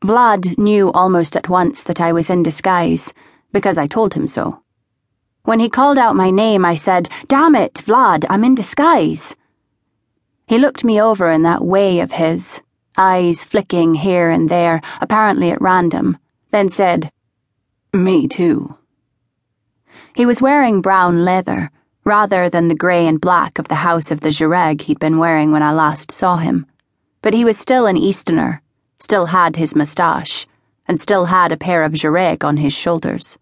Vlad knew almost at once that I was in disguise, because I told him so. When he called out my name, I said, Damn it, Vlad, I'm in disguise. He looked me over in that way of his, eyes flicking here and there, apparently at random, then said, Me too. He was wearing brown leather, rather than the grey and black of the house of the Jhereg he'd been wearing when I last saw him. But he was still an Easterner still had his moustache, and still had a pair of jhereg on his shoulders.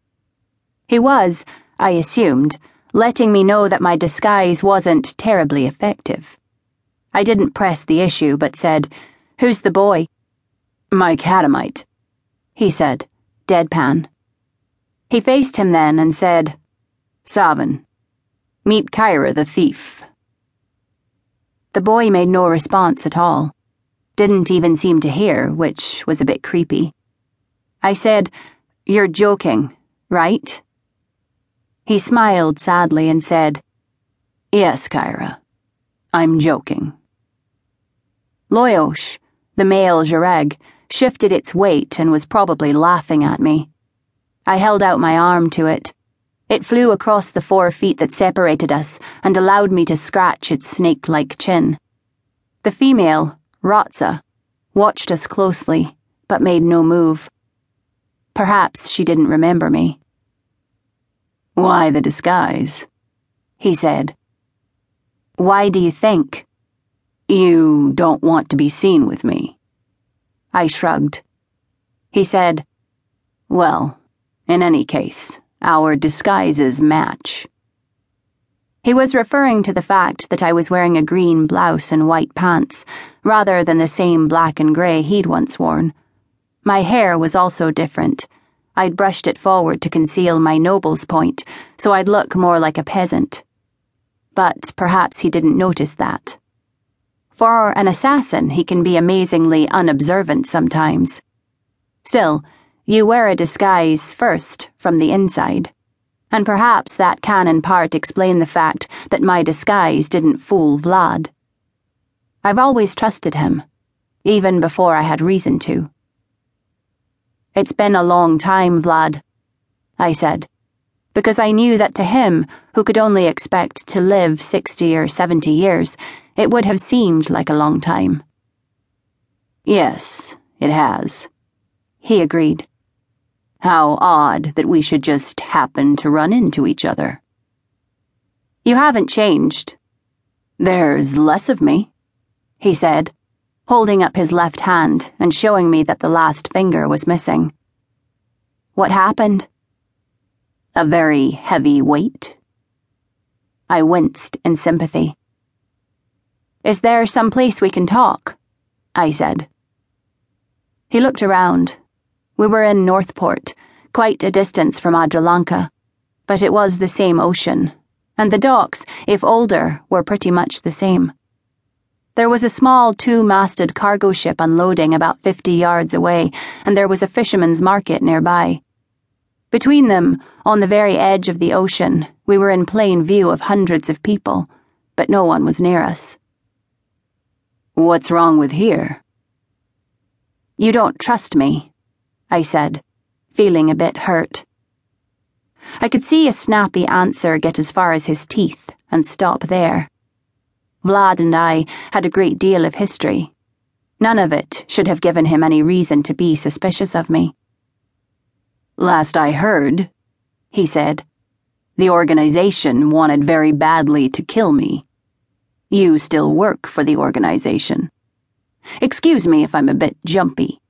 He was, I assumed, letting me know that my disguise wasn't terribly effective. I didn't press the issue, but said, Who's the boy? Mike Hadamite, he said, deadpan. He faced him then and said, Savin, meet Kiera the thief. The boy made no response at all didn't even seem to hear, which was a bit creepy. I said, You're joking, right? He smiled sadly and said, Yes, Kiera. I'm joking. Loiosh, the male jhereg, shifted its weight and was probably laughing at me. I held out my arm to it. It flew across the four feet that separated us and allowed me to scratch its snake like chin. The female, Rocza watched us closely, but made no move. Perhaps she didn't remember me. Why the disguise? He said. Why do you think? You don't want to be seen with me. I shrugged. He said, Well, in any case, our disguises match. He was referring to the fact that I was wearing a green blouse and white pants, rather than the same black and grey he'd once worn. My hair was also different. I'd brushed it forward to conceal my noble's point, so I'd look more like a peasant. But perhaps he didn't notice that. For an assassin, he can be amazingly unobservant sometimes. Still, you wear a disguise first, from the inside and perhaps that can in part explain the fact that my disguise didn't fool Vlad. I've always trusted him, even before I had reason to. It's been a long time, Vlad, I said, because I knew that to him, who could only expect to live sixty or seventy years, it would have seemed like a long time. Yes, it has, he agreed. How odd that we should just happen to run into each other. You haven't changed. There's less of me, he said, holding up his left hand and showing me that the last finger was missing. What happened? A very heavy weight. I winced in sympathy. Is there some place we can talk? I said. He looked around we were in Northport, quite a distance from Adrilankha, but it was the same ocean, and the docks, if older, were pretty much the same. There was a small two masted cargo ship unloading about 50 yards away, and there was a fisherman's market nearby. Between them, on the very edge of the ocean, we were in plain view of hundreds of people, but no one was near us. What's wrong with here? You don't trust me, I said, feeling a bit hurt. I could see a snappy answer get as far as his teeth and stop there. Vlad and I had a great deal of history. None of it should have given him any reason to be suspicious of me. Last I heard, he said, the organization wanted very badly to kill me. You still work for the organization. Excuse me if I'm a bit jumpy.